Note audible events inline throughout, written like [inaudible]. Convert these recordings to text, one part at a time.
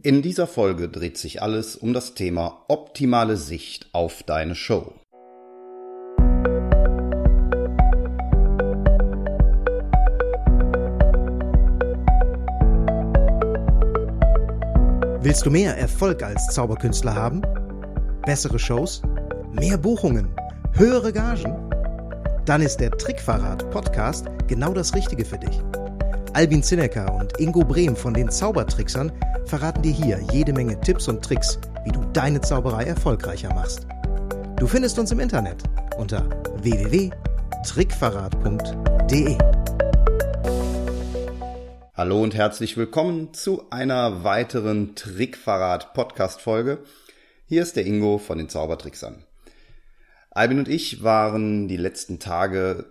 In dieser Folge dreht sich alles um das Thema optimale Sicht auf deine Show. Willst du mehr Erfolg als Zauberkünstler haben? Bessere Shows? Mehr Buchungen? Höhere Gagen? Dann ist der Trickverrat Podcast genau das Richtige für dich. Albin Zinecker und Ingo Brehm von den Zaubertricksern verraten dir hier jede Menge Tipps und Tricks, wie du deine Zauberei erfolgreicher machst. Du findest uns im Internet unter www.trickverrat.de. Hallo und herzlich willkommen zu einer weiteren Trickverrat Podcast Folge. Hier ist der Ingo von den Zaubertricksern. Albin und ich waren die letzten Tage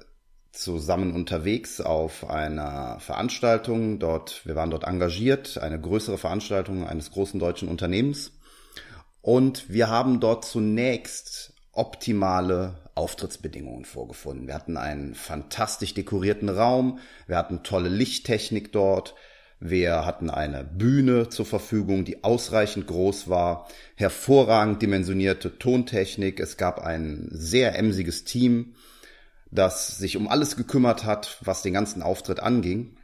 zusammen unterwegs auf einer Veranstaltung. Dort, wir waren dort engagiert, eine größere Veranstaltung eines großen deutschen Unternehmens. Und wir haben dort zunächst optimale Auftrittsbedingungen vorgefunden. Wir hatten einen fantastisch dekorierten Raum, wir hatten tolle Lichttechnik dort, wir hatten eine Bühne zur Verfügung, die ausreichend groß war, hervorragend dimensionierte Tontechnik, es gab ein sehr emsiges Team, das sich um alles gekümmert hat, was den ganzen Auftritt anging.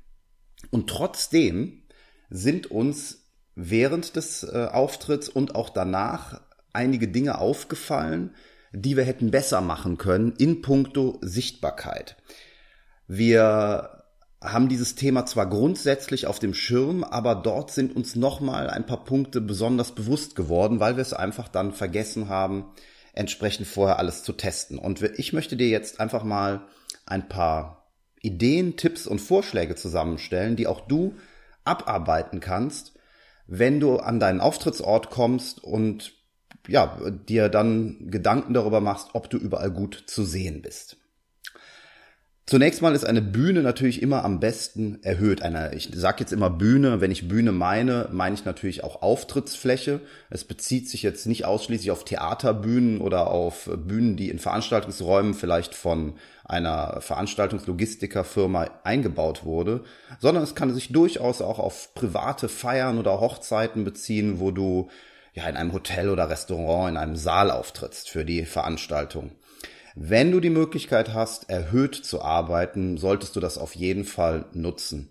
Und trotzdem sind uns während des äh, Auftritts und auch danach einige Dinge aufgefallen, die wir hätten besser machen können in puncto Sichtbarkeit. Wir haben dieses Thema zwar grundsätzlich auf dem Schirm, aber dort sind uns nochmal ein paar Punkte besonders bewusst geworden, weil wir es einfach dann vergessen haben, entsprechend vorher alles zu testen. Und ich möchte dir jetzt einfach mal ein paar Ideen, Tipps und Vorschläge zusammenstellen, die auch du abarbeiten kannst, wenn du an deinen Auftrittsort kommst und ja, dir dann Gedanken darüber machst, ob du überall gut zu sehen bist. Zunächst mal ist eine Bühne natürlich immer am besten erhöht. Eine, ich sage jetzt immer Bühne, wenn ich Bühne meine, meine ich natürlich auch Auftrittsfläche. Es bezieht sich jetzt nicht ausschließlich auf Theaterbühnen oder auf Bühnen, die in Veranstaltungsräumen vielleicht von einer Veranstaltungslogistikerfirma eingebaut wurde, sondern es kann sich durchaus auch auf private Feiern oder Hochzeiten beziehen, wo du ja in einem Hotel oder Restaurant in einem Saal auftrittst für die Veranstaltung. Wenn du die Möglichkeit hast, erhöht zu arbeiten, solltest du das auf jeden Fall nutzen.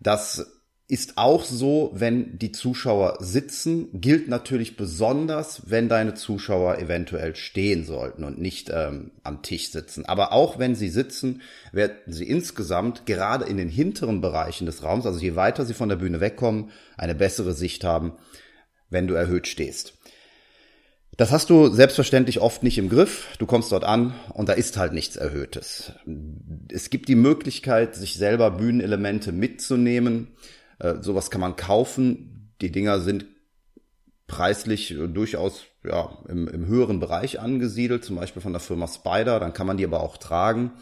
Das ist auch so, wenn die Zuschauer sitzen, gilt natürlich besonders, wenn deine Zuschauer eventuell stehen sollten und nicht ähm, am Tisch sitzen. Aber auch wenn sie sitzen, werden sie insgesamt gerade in den hinteren Bereichen des Raums, also je weiter sie von der Bühne wegkommen, eine bessere Sicht haben, wenn du erhöht stehst. Das hast du selbstverständlich oft nicht im Griff. Du kommst dort an und da ist halt nichts Erhöhtes. Es gibt die Möglichkeit, sich selber Bühnenelemente mitzunehmen. Äh, sowas kann man kaufen. Die Dinger sind preislich durchaus ja, im, im höheren Bereich angesiedelt, zum Beispiel von der Firma Spider. Dann kann man die aber auch tragen.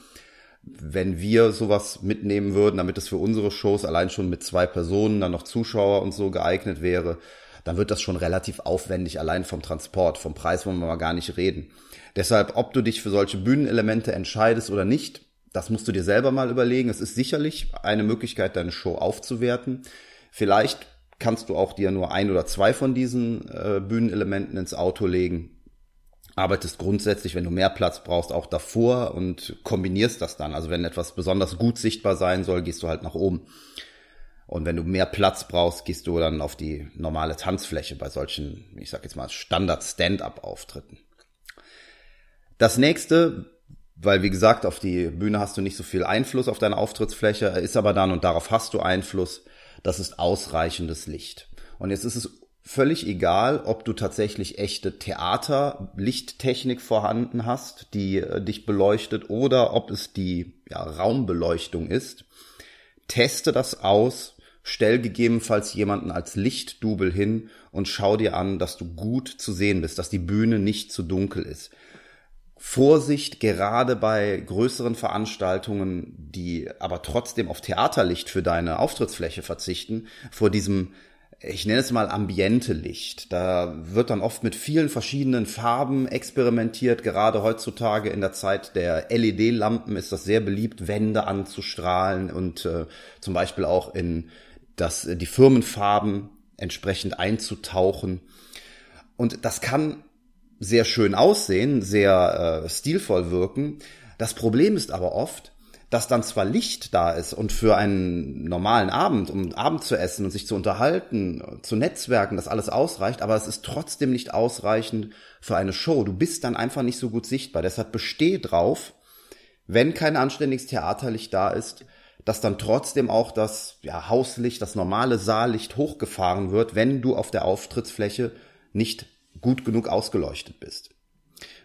Wenn wir sowas mitnehmen würden, damit es für unsere Shows allein schon mit zwei Personen, dann noch Zuschauer und so geeignet wäre, dann wird das schon relativ aufwendig allein vom Transport. Vom Preis wollen wir mal gar nicht reden. Deshalb, ob du dich für solche Bühnenelemente entscheidest oder nicht, das musst du dir selber mal überlegen. Es ist sicherlich eine Möglichkeit, deine Show aufzuwerten. Vielleicht kannst du auch dir nur ein oder zwei von diesen äh, Bühnenelementen ins Auto legen. Arbeitest grundsätzlich, wenn du mehr Platz brauchst, auch davor und kombinierst das dann. Also wenn etwas besonders gut sichtbar sein soll, gehst du halt nach oben. Und wenn du mehr Platz brauchst, gehst du dann auf die normale Tanzfläche bei solchen, ich sag jetzt mal, Standard-Stand-up-Auftritten. Das nächste, weil wie gesagt, auf die Bühne hast du nicht so viel Einfluss auf deine Auftrittsfläche, ist aber dann und darauf hast du Einfluss, das ist ausreichendes Licht. Und jetzt ist es völlig egal, ob du tatsächlich echte Theater-Lichttechnik vorhanden hast, die äh, dich beleuchtet, oder ob es die ja, Raumbeleuchtung ist. Teste das aus Stell gegebenenfalls jemanden als Lichtdubel hin und schau dir an, dass du gut zu sehen bist, dass die Bühne nicht zu dunkel ist. Vorsicht, gerade bei größeren Veranstaltungen, die aber trotzdem auf Theaterlicht für deine Auftrittsfläche verzichten, vor diesem ich nenne es mal ambiente Licht. Da wird dann oft mit vielen verschiedenen Farben experimentiert. Gerade heutzutage in der Zeit der LED-Lampen ist das sehr beliebt, Wände anzustrahlen und äh, zum Beispiel auch in dass äh, die Firmenfarben entsprechend einzutauchen. Und das kann sehr schön aussehen, sehr äh, stilvoll wirken. Das Problem ist aber oft, dass dann zwar Licht da ist und für einen normalen Abend, um Abend zu essen und sich zu unterhalten, zu netzwerken, das alles ausreicht, aber es ist trotzdem nicht ausreichend für eine Show. Du bist dann einfach nicht so gut sichtbar. Deshalb bestehe drauf, wenn kein anständiges Theaterlicht da ist, dass dann trotzdem auch das ja, Hauslicht, das normale Saallicht hochgefahren wird, wenn du auf der Auftrittsfläche nicht gut genug ausgeleuchtet bist.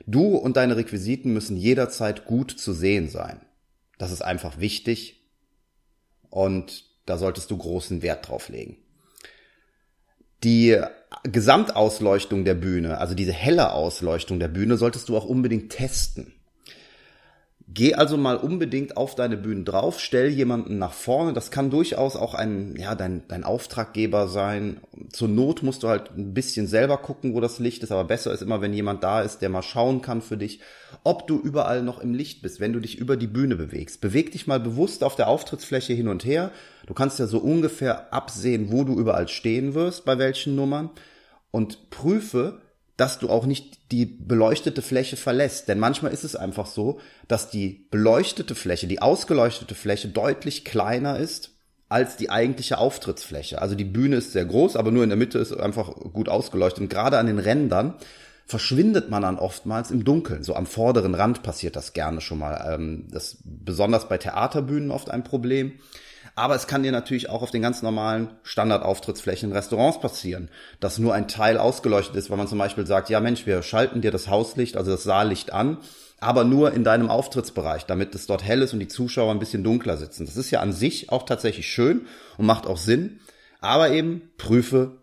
Du und deine Requisiten müssen jederzeit gut zu sehen sein. Das ist einfach wichtig und da solltest du großen Wert drauf legen. Die Gesamtausleuchtung der Bühne, also diese helle Ausleuchtung der Bühne, solltest du auch unbedingt testen. Geh also mal unbedingt auf deine Bühne drauf, stell jemanden nach vorne. Das kann durchaus auch ein, ja, dein, dein Auftraggeber sein. Zur Not musst du halt ein bisschen selber gucken, wo das Licht ist, aber besser ist immer, wenn jemand da ist, der mal schauen kann für dich, ob du überall noch im Licht bist, wenn du dich über die Bühne bewegst. Beweg dich mal bewusst auf der Auftrittsfläche hin und her. Du kannst ja so ungefähr absehen, wo du überall stehen wirst, bei welchen Nummern und prüfe, dass du auch nicht die beleuchtete Fläche verlässt. Denn manchmal ist es einfach so, dass die beleuchtete Fläche, die ausgeleuchtete Fläche deutlich kleiner ist als die eigentliche Auftrittsfläche. Also die Bühne ist sehr groß, aber nur in der Mitte ist einfach gut ausgeleuchtet. Und gerade an den Rändern verschwindet man dann oftmals im Dunkeln. So am vorderen Rand passiert das gerne schon mal. Ähm, das ist besonders bei Theaterbühnen oft ein Problem. Aber es kann dir natürlich auch auf den ganz normalen Standardauftrittsflächen in Restaurants passieren, dass nur ein Teil ausgeleuchtet ist, weil man zum Beispiel sagt, ja Mensch, wir schalten dir das Hauslicht, also das Saallicht an, aber nur in deinem Auftrittsbereich, damit es dort hell ist und die Zuschauer ein bisschen dunkler sitzen. Das ist ja an sich auch tatsächlich schön und macht auch Sinn, aber eben prüfe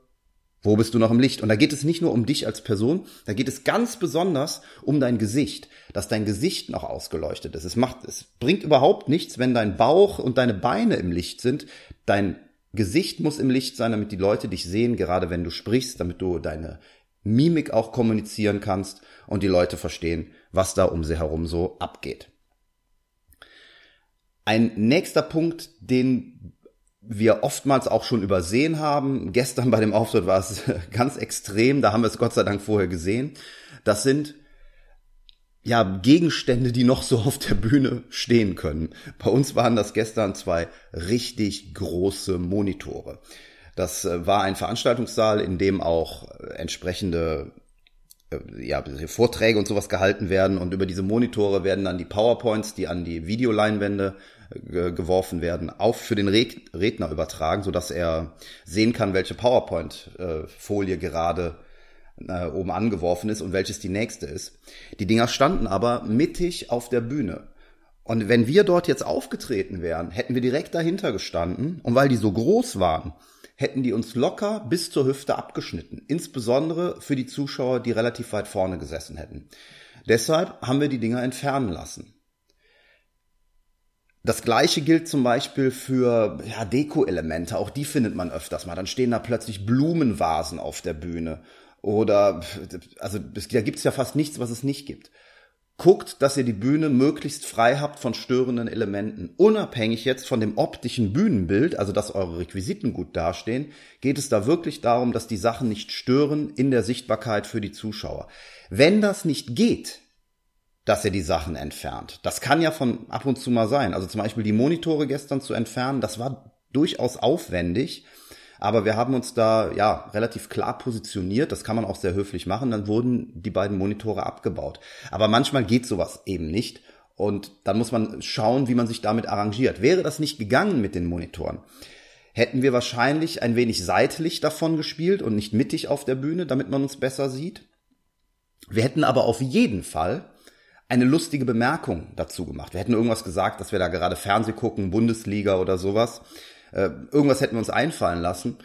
wo bist du noch im Licht? Und da geht es nicht nur um dich als Person, da geht es ganz besonders um dein Gesicht, dass dein Gesicht noch ausgeleuchtet ist. Es macht, es bringt überhaupt nichts, wenn dein Bauch und deine Beine im Licht sind. Dein Gesicht muss im Licht sein, damit die Leute dich sehen, gerade wenn du sprichst, damit du deine Mimik auch kommunizieren kannst und die Leute verstehen, was da um sie herum so abgeht. Ein nächster Punkt, den wir oftmals auch schon übersehen haben. Gestern bei dem Auftritt war es [laughs] ganz extrem, da haben wir es Gott sei Dank vorher gesehen. Das sind ja Gegenstände, die noch so auf der Bühne stehen können. Bei uns waren das gestern zwei richtig große Monitore. Das äh, war ein Veranstaltungssaal, in dem auch äh, entsprechende äh, ja, Vorträge und sowas gehalten werden und über diese Monitore werden dann die PowerPoints, die an die Videoleinwände geworfen werden, auf für den Redner übertragen, so dass er sehen kann, welche PowerPoint-Folie gerade äh, oben angeworfen ist und welches die nächste ist. Die Dinger standen aber mittig auf der Bühne. Und wenn wir dort jetzt aufgetreten wären, hätten wir direkt dahinter gestanden und weil die so groß waren, hätten die uns locker bis zur Hüfte abgeschnitten. Insbesondere für die Zuschauer, die relativ weit vorne gesessen hätten. Deshalb haben wir die Dinger entfernen lassen. Das gleiche gilt zum Beispiel für ja, Deko-Elemente. Auch die findet man öfters mal. Dann stehen da plötzlich Blumenvasen auf der Bühne. Oder, also da gibt's ja fast nichts, was es nicht gibt. Guckt, dass ihr die Bühne möglichst frei habt von störenden Elementen. Unabhängig jetzt von dem optischen Bühnenbild, also dass eure Requisiten gut dastehen, geht es da wirklich darum, dass die Sachen nicht stören in der Sichtbarkeit für die Zuschauer. Wenn das nicht geht, dass er die Sachen entfernt. Das kann ja von ab und zu mal sein. Also zum Beispiel die Monitore gestern zu entfernen, das war durchaus aufwendig. Aber wir haben uns da ja relativ klar positioniert. Das kann man auch sehr höflich machen. Dann wurden die beiden Monitore abgebaut. Aber manchmal geht sowas eben nicht. Und dann muss man schauen, wie man sich damit arrangiert. Wäre das nicht gegangen mit den Monitoren, hätten wir wahrscheinlich ein wenig seitlich davon gespielt und nicht mittig auf der Bühne, damit man uns besser sieht. Wir hätten aber auf jeden Fall eine lustige Bemerkung dazu gemacht. Wir hätten irgendwas gesagt, dass wir da gerade Fernseh gucken, Bundesliga oder sowas. Äh, irgendwas hätten wir uns einfallen lassen,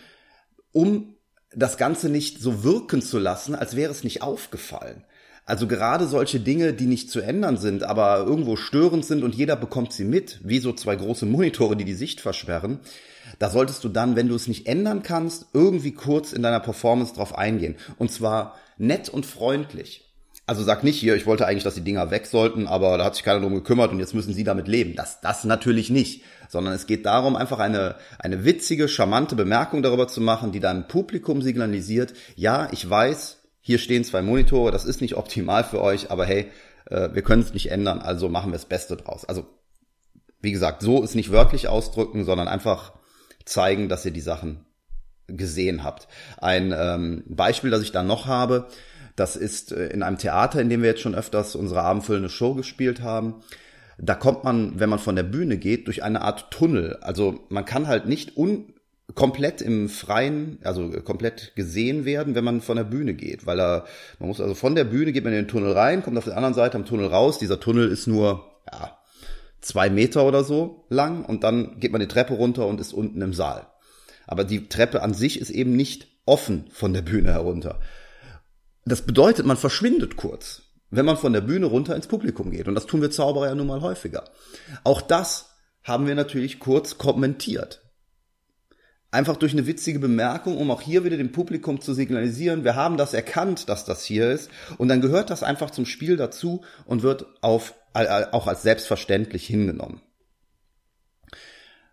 um das Ganze nicht so wirken zu lassen, als wäre es nicht aufgefallen. Also gerade solche Dinge, die nicht zu ändern sind, aber irgendwo störend sind und jeder bekommt sie mit, wie so zwei große Monitore, die die Sicht versperren, da solltest du dann, wenn du es nicht ändern kannst, irgendwie kurz in deiner Performance drauf eingehen. Und zwar nett und freundlich. Also sag nicht hier, ich wollte eigentlich, dass die Dinger weg sollten, aber da hat sich keiner drum gekümmert und jetzt müssen sie damit leben. Das, das natürlich nicht. sondern es geht darum, einfach eine, eine witzige, charmante Bemerkung darüber zu machen, die deinem Publikum signalisiert, ja, ich weiß, hier stehen zwei Monitore, das ist nicht optimal für euch, aber hey, äh, wir können es nicht ändern, also machen wir das Beste draus. Also, wie gesagt, so ist nicht wörtlich ausdrücken, sondern einfach zeigen, dass ihr die Sachen gesehen habt. Ein ähm, Beispiel, das ich da noch habe, das ist äh, in einem Theater, in dem wir jetzt schon öfters unsere abendfüllende Show gespielt haben. Da kommt man, wenn man von der Bühne geht, durch eine Art Tunnel. Also man kann halt nicht un komplett im Freien, also komplett gesehen werden, wenn man von der Bühne geht, weil er, man muss also von der Bühne geht man in den Tunnel rein, kommt auf der anderen Seite am Tunnel raus. Dieser Tunnel ist nur, ja, zwei Meter oder so lang und dann geht man die Treppe runter und ist unten im Saal. Aber die Treppe an sich ist eben nicht offen von der Bühne herunter. Das bedeutet, man verschwindet kurz, wenn man von der Bühne runter ins Publikum geht. Und das tun wir Zauberer ja nun mal häufiger. Auch das haben wir natürlich kurz kommentiert. Einfach durch eine witzige Bemerkung, um auch hier wieder dem Publikum zu signalisieren, wir haben das erkannt, dass das hier ist. Und dann gehört das einfach zum Spiel dazu und wird auf, auch als selbstverständlich hingenommen.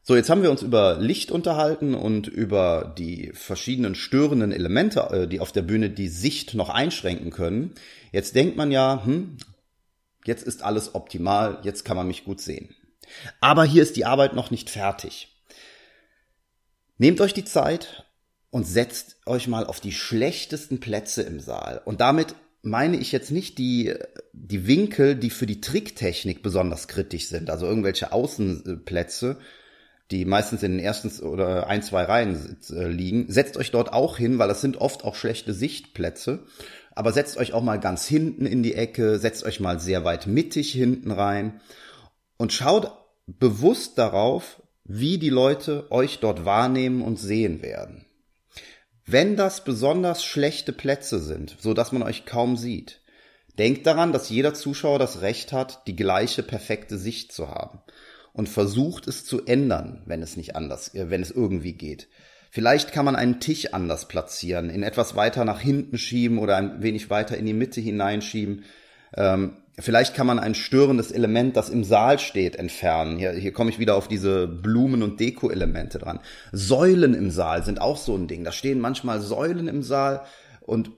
So, jetzt haben wir uns über Licht unterhalten und über die verschiedenen störenden Elemente, äh, die auf der Bühne die Sicht noch einschränken können. Jetzt denkt man ja, hm, jetzt ist alles optimal, jetzt kann man mich gut sehen. Aber hier ist die Arbeit noch nicht fertig. Nehmt euch die Zeit und setzt euch mal auf die schlechtesten Plätze im Saal. Und damit meine ich jetzt nicht die, die Winkel, die für die Tricktechnik besonders kritisch sind, also irgendwelche Außenplätze, die meistens in den ersten oder ein, zwei Reihen äh, liegen. Setzt euch dort auch hin, weil das sind oft auch schlechte Sichtplätze. Aber setzt euch auch mal ganz hinten in die Ecke, setzt euch mal sehr weit mittig hinten rein und schaut bewusst darauf, wie die Leute euch dort wahrnehmen und sehen werden. Wenn das besonders schlechte Plätze sind, so dass man euch kaum sieht, denkt daran, dass jeder Zuschauer das Recht hat, die gleiche perfekte Sicht zu haben und versucht es zu ändern, wenn es nicht anders, äh, wenn es irgendwie geht. Vielleicht kann man einen Tisch anders platzieren, in etwas weiter nach hinten schieben oder ein wenig weiter in die Mitte hineinschieben. Ähm, vielleicht kann man ein störendes Element, das im Saal steht, entfernen. Hier, hier komme ich wieder auf diese Blumen- und Deko-Elemente dran. Säulen im Saal sind auch so ein Ding. Da stehen manchmal Säulen im Saal und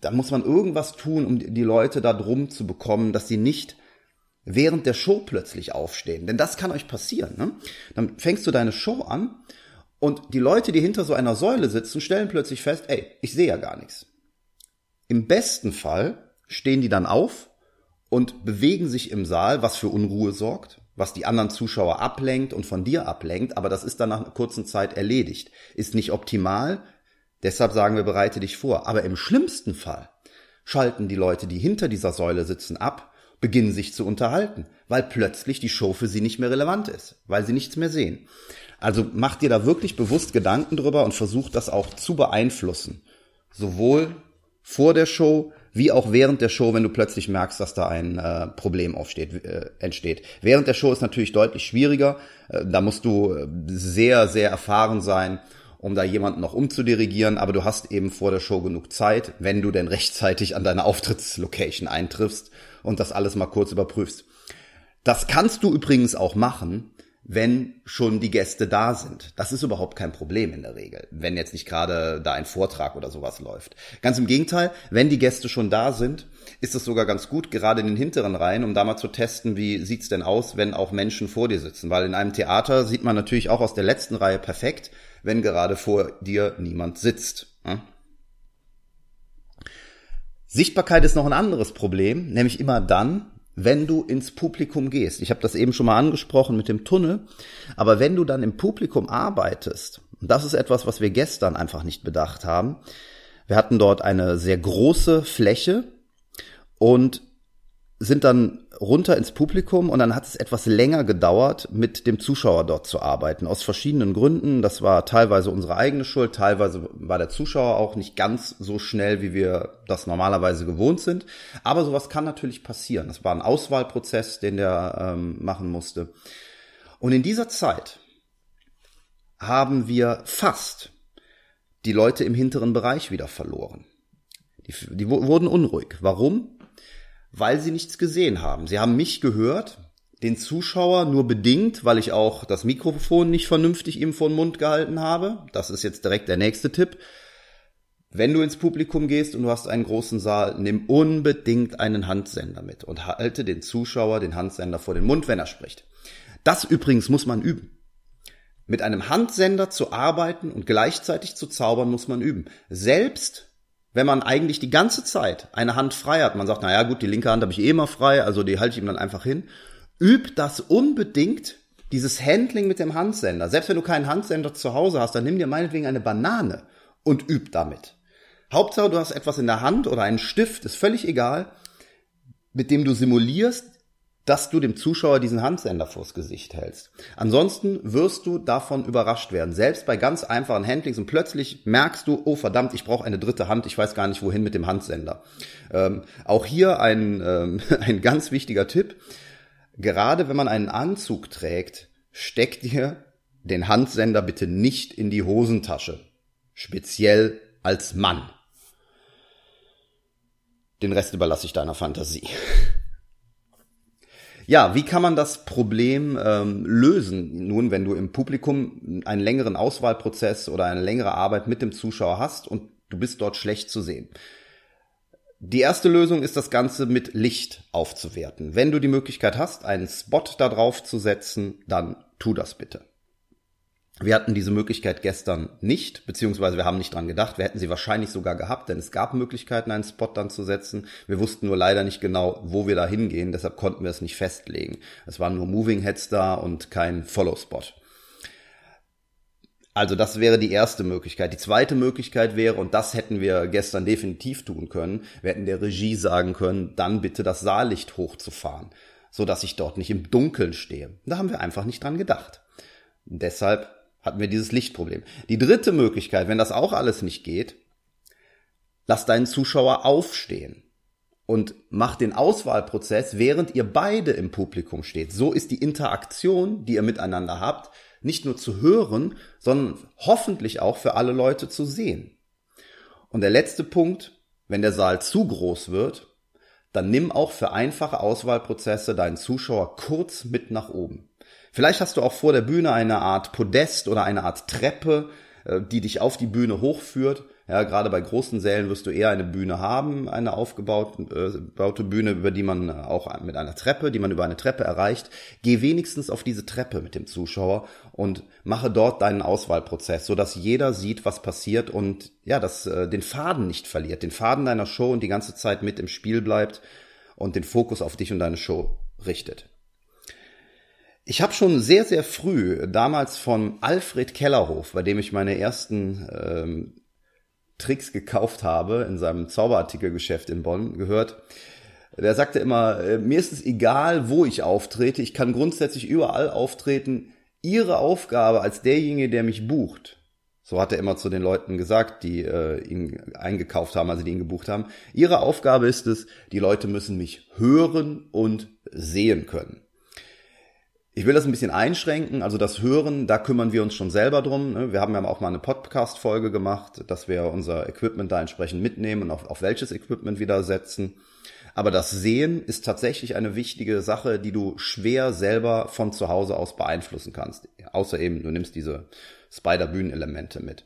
da muss man irgendwas tun, um die Leute da drum zu bekommen, dass sie nicht während der Show plötzlich aufstehen. Denn das kann euch passieren. Ne? Dann fängst du deine Show an und die Leute, die hinter so einer Säule sitzen, stellen plötzlich fest, ey, ich sehe ja gar nichts. Im besten Fall stehen die dann auf und bewegen sich im Saal, was für Unruhe sorgt, was die anderen Zuschauer ablenkt und von dir ablenkt, aber das ist dann nach einer kurzen Zeit erledigt. Ist nicht optimal, deshalb sagen wir, bereite dich vor. Aber im schlimmsten Fall schalten die Leute, die hinter dieser Säule sitzen, ab beginnen sich zu unterhalten, weil plötzlich die Show für sie nicht mehr relevant ist, weil sie nichts mehr sehen. Also macht dir da wirklich bewusst Gedanken drüber und versucht das auch zu beeinflussen. Sowohl vor der Show wie auch während der Show, wenn du plötzlich merkst, dass da ein äh, Problem aufsteht, äh, entsteht. Während der Show ist natürlich deutlich schwieriger. Äh, da musst du äh, sehr, sehr erfahren sein, um da jemanden noch umzudirigieren, aber du hast eben vor der Show genug Zeit, wenn du denn rechtzeitig an deine Auftrittslocation eintriffst und das alles mal kurz überprüfst. Das kannst du übrigens auch machen, wenn schon die Gäste da sind. Das ist überhaupt kein Problem in der Regel, wenn jetzt nicht gerade da ein Vortrag oder sowas läuft. Ganz im Gegenteil, wenn die Gäste schon da sind, ist es sogar ganz gut, gerade in den hinteren Reihen, um da mal zu testen, wie sieht's denn aus, wenn auch Menschen vor dir sitzen. Weil in einem Theater sieht man natürlich auch aus der letzten Reihe perfekt, wenn gerade vor dir niemand sitzt. Sichtbarkeit ist noch ein anderes Problem, nämlich immer dann, wenn du ins Publikum gehst. Ich habe das eben schon mal angesprochen mit dem Tunnel, aber wenn du dann im Publikum arbeitest, und das ist etwas, was wir gestern einfach nicht bedacht haben, wir hatten dort eine sehr große Fläche und sind dann runter ins Publikum und dann hat es etwas länger gedauert, mit dem Zuschauer dort zu arbeiten. Aus verschiedenen Gründen. Das war teilweise unsere eigene Schuld, teilweise war der Zuschauer auch nicht ganz so schnell, wie wir das normalerweise gewohnt sind. Aber sowas kann natürlich passieren. Das war ein Auswahlprozess, den der ähm, machen musste. Und in dieser Zeit haben wir fast die Leute im hinteren Bereich wieder verloren. Die, die wurden unruhig. Warum? Weil sie nichts gesehen haben. Sie haben mich gehört, den Zuschauer nur bedingt, weil ich auch das Mikrofon nicht vernünftig ihm vor den Mund gehalten habe. Das ist jetzt direkt der nächste Tipp. Wenn du ins Publikum gehst und du hast einen großen Saal, nimm unbedingt einen Handsender mit und halte den Zuschauer den Handsender vor den Mund, wenn er spricht. Das übrigens muss man üben. Mit einem Handsender zu arbeiten und gleichzeitig zu zaubern, muss man üben. Selbst wenn man eigentlich die ganze Zeit eine Hand frei hat, man sagt, na ja, gut, die linke Hand habe ich eh immer frei, also die halte ich ihm dann einfach hin, üb das unbedingt, dieses Handling mit dem Handsender. Selbst wenn du keinen Handsender zu Hause hast, dann nimm dir meinetwegen eine Banane und üb damit. Hauptsache, du hast etwas in der Hand oder einen Stift, ist völlig egal, mit dem du simulierst, dass du dem Zuschauer diesen Handsender vors Gesicht hältst. Ansonsten wirst du davon überrascht werden. Selbst bei ganz einfachen Handlings und plötzlich merkst du, oh verdammt, ich brauche eine dritte Hand, ich weiß gar nicht wohin mit dem Handsender. Ähm, auch hier ein, ähm, [laughs] ein ganz wichtiger Tipp. Gerade wenn man einen Anzug trägt, steck dir den Handsender bitte nicht in die Hosentasche. Speziell als Mann. Den Rest überlasse ich deiner Fantasie. [laughs] Ja, wie kann man das Problem ähm, lösen? Nun, wenn du im Publikum einen längeren Auswahlprozess oder eine längere Arbeit mit dem Zuschauer hast und du bist dort schlecht zu sehen. Die erste Lösung ist das Ganze mit Licht aufzuwerten. Wenn du die Möglichkeit hast, einen Spot da drauf zu setzen, dann tu das bitte. Wir hatten diese Möglichkeit gestern nicht, beziehungsweise wir haben nicht dran gedacht. Wir hätten sie wahrscheinlich sogar gehabt, denn es gab Möglichkeiten, einen Spot dann zu setzen. Wir wussten nur leider nicht genau, wo wir da hingehen, deshalb konnten wir es nicht festlegen. Es waren nur Moving Heads da und kein Follow-Spot. Also das wäre die erste Möglichkeit. Die zweite Möglichkeit wäre, und das hätten wir gestern definitiv tun können, wir hätten der Regie sagen können, dann bitte das Saallicht hochzufahren, so dass ich dort nicht im Dunkeln stehe. Da haben wir einfach nicht dran gedacht. Deshalb hatten wir dieses Lichtproblem. Die dritte Möglichkeit, wenn das auch alles nicht geht, lass deinen Zuschauer aufstehen und mach den Auswahlprozess, während ihr beide im Publikum steht. So ist die Interaktion, die ihr miteinander habt, nicht nur zu hören, sondern hoffentlich auch für alle Leute zu sehen. Und der letzte Punkt, wenn der Saal zu groß wird, dann nimm auch für einfache Auswahlprozesse deinen Zuschauer kurz mit nach oben. Vielleicht hast du auch vor der Bühne eine Art Podest oder eine Art Treppe, äh, die dich auf die Bühne hochführt. Ja, gerade bei großen Sälen wirst du eher eine Bühne haben, eine aufgebaute äh, Bühne, über die man auch mit einer Treppe, die man über eine Treppe erreicht. Geh wenigstens auf diese Treppe mit dem Zuschauer und mache dort deinen Auswahlprozess, so dass jeder sieht, was passiert und ja, dass äh, den Faden nicht verliert, den Faden deiner Show und die ganze Zeit mit im Spiel bleibt und den Fokus auf dich und deine Show richtet. Ich habe schon sehr, sehr früh, damals von Alfred Kellerhof, bei dem ich meine ersten ähm, Tricks gekauft habe, in seinem Zauberartikelgeschäft in Bonn, gehört. Der sagte immer, äh, mir ist es egal, wo ich auftrete, ich kann grundsätzlich überall auftreten. Ihre Aufgabe als derjenige, der mich bucht, so hat er immer zu den Leuten gesagt, die äh, ihn eingekauft haben, also die ihn gebucht haben. Ihre Aufgabe ist es, die Leute müssen mich hören und sehen können. Ich will das ein bisschen einschränken, also das Hören, da kümmern wir uns schon selber drum. Ne? Wir haben ja auch mal eine Podcast-Folge gemacht, dass wir unser Equipment da entsprechend mitnehmen und auf, auf welches Equipment wieder setzen. Aber das Sehen ist tatsächlich eine wichtige Sache, die du schwer selber von zu Hause aus beeinflussen kannst. Außer eben, du nimmst diese Spider-Bühnen-Elemente mit.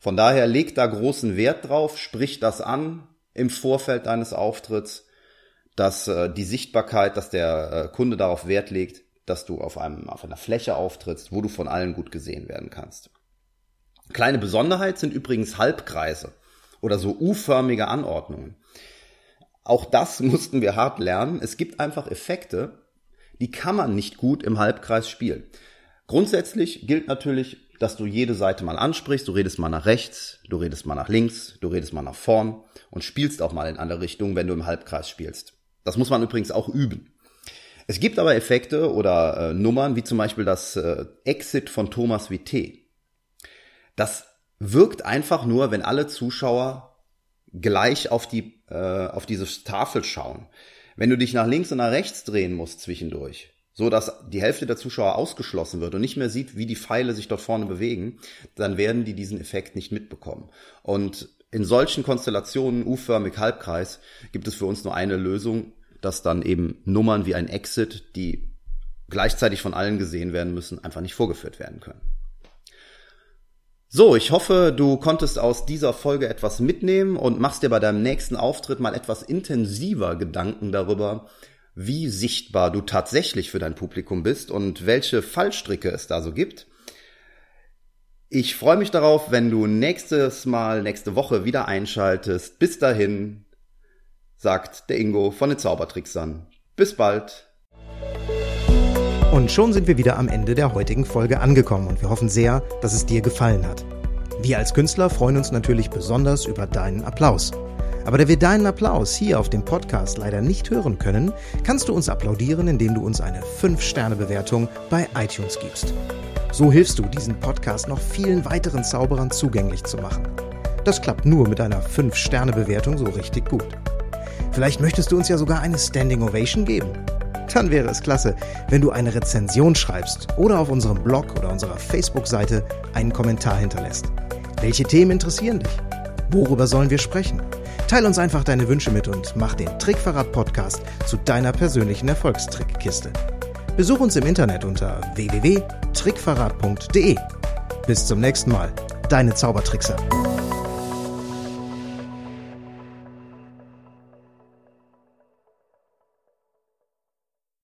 Von daher leg da großen Wert drauf, sprich das an im Vorfeld deines Auftritts, dass äh, die Sichtbarkeit, dass der äh, Kunde darauf Wert legt, dass du auf, einem, auf einer Fläche auftrittst, wo du von allen gut gesehen werden kannst. Kleine Besonderheit sind übrigens Halbkreise oder so U-förmige Anordnungen. Auch das [laughs] mussten wir hart lernen. Es gibt einfach Effekte, die kann man nicht gut im Halbkreis spielen. Grundsätzlich gilt natürlich, dass du jede Seite mal ansprichst, du redest mal nach rechts, du redest mal nach links, du redest mal nach vorn und spielst auch mal in andere Richtungen, wenn du im Halbkreis spielst. Das muss man übrigens auch üben. Es gibt aber Effekte oder äh, Nummern, wie zum Beispiel das äh, Exit von Thomas Vité. Das wirkt einfach nur, wenn alle Zuschauer gleich auf die äh, auf diese Tafel schauen. Wenn du dich nach links und nach rechts drehen musst zwischendurch, so dass die Hälfte der Zuschauer ausgeschlossen wird und nicht mehr sieht, wie die Pfeile sich dort vorne bewegen, dann werden die diesen Effekt nicht mitbekommen. Und in solchen Konstellationen, U-förmig Halbkreis, gibt es für uns nur eine Lösung, dass dann eben Nummern wie ein Exit, die gleichzeitig von allen gesehen werden müssen, einfach nicht vorgeführt werden können. So, ich hoffe, du konntest aus dieser Folge etwas mitnehmen und machst dir bei deinem nächsten Auftritt mal etwas intensiver Gedanken darüber, wie sichtbar du tatsächlich für dein Publikum bist und welche Fallstricke es da so gibt. Ich freue mich darauf, wenn du nächstes Mal, nächste Woche wieder einschaltest. Bis dahin, sagt der Ingo von den Zaubertricksern. Bis bald. Und schon sind wir wieder am Ende der heutigen Folge angekommen und wir hoffen sehr, dass es dir gefallen hat. Wir als Künstler freuen uns natürlich besonders über deinen Applaus. Aber da wir deinen Applaus hier auf dem Podcast leider nicht hören können, kannst du uns applaudieren, indem du uns eine 5-Sterne-Bewertung bei iTunes gibst. So hilfst du, diesen Podcast noch vielen weiteren Zauberern zugänglich zu machen. Das klappt nur mit einer 5-Sterne-Bewertung so richtig gut. Vielleicht möchtest du uns ja sogar eine Standing Ovation geben dann wäre es klasse, wenn du eine Rezension schreibst oder auf unserem Blog oder unserer Facebook-Seite einen Kommentar hinterlässt. Welche Themen interessieren dich? Worüber sollen wir sprechen? Teil uns einfach deine Wünsche mit und mach den Trickverrat-Podcast zu deiner persönlichen Erfolgstrickkiste. Besuch uns im Internet unter www.trickverrat.de. Bis zum nächsten Mal, deine Zaubertrickser.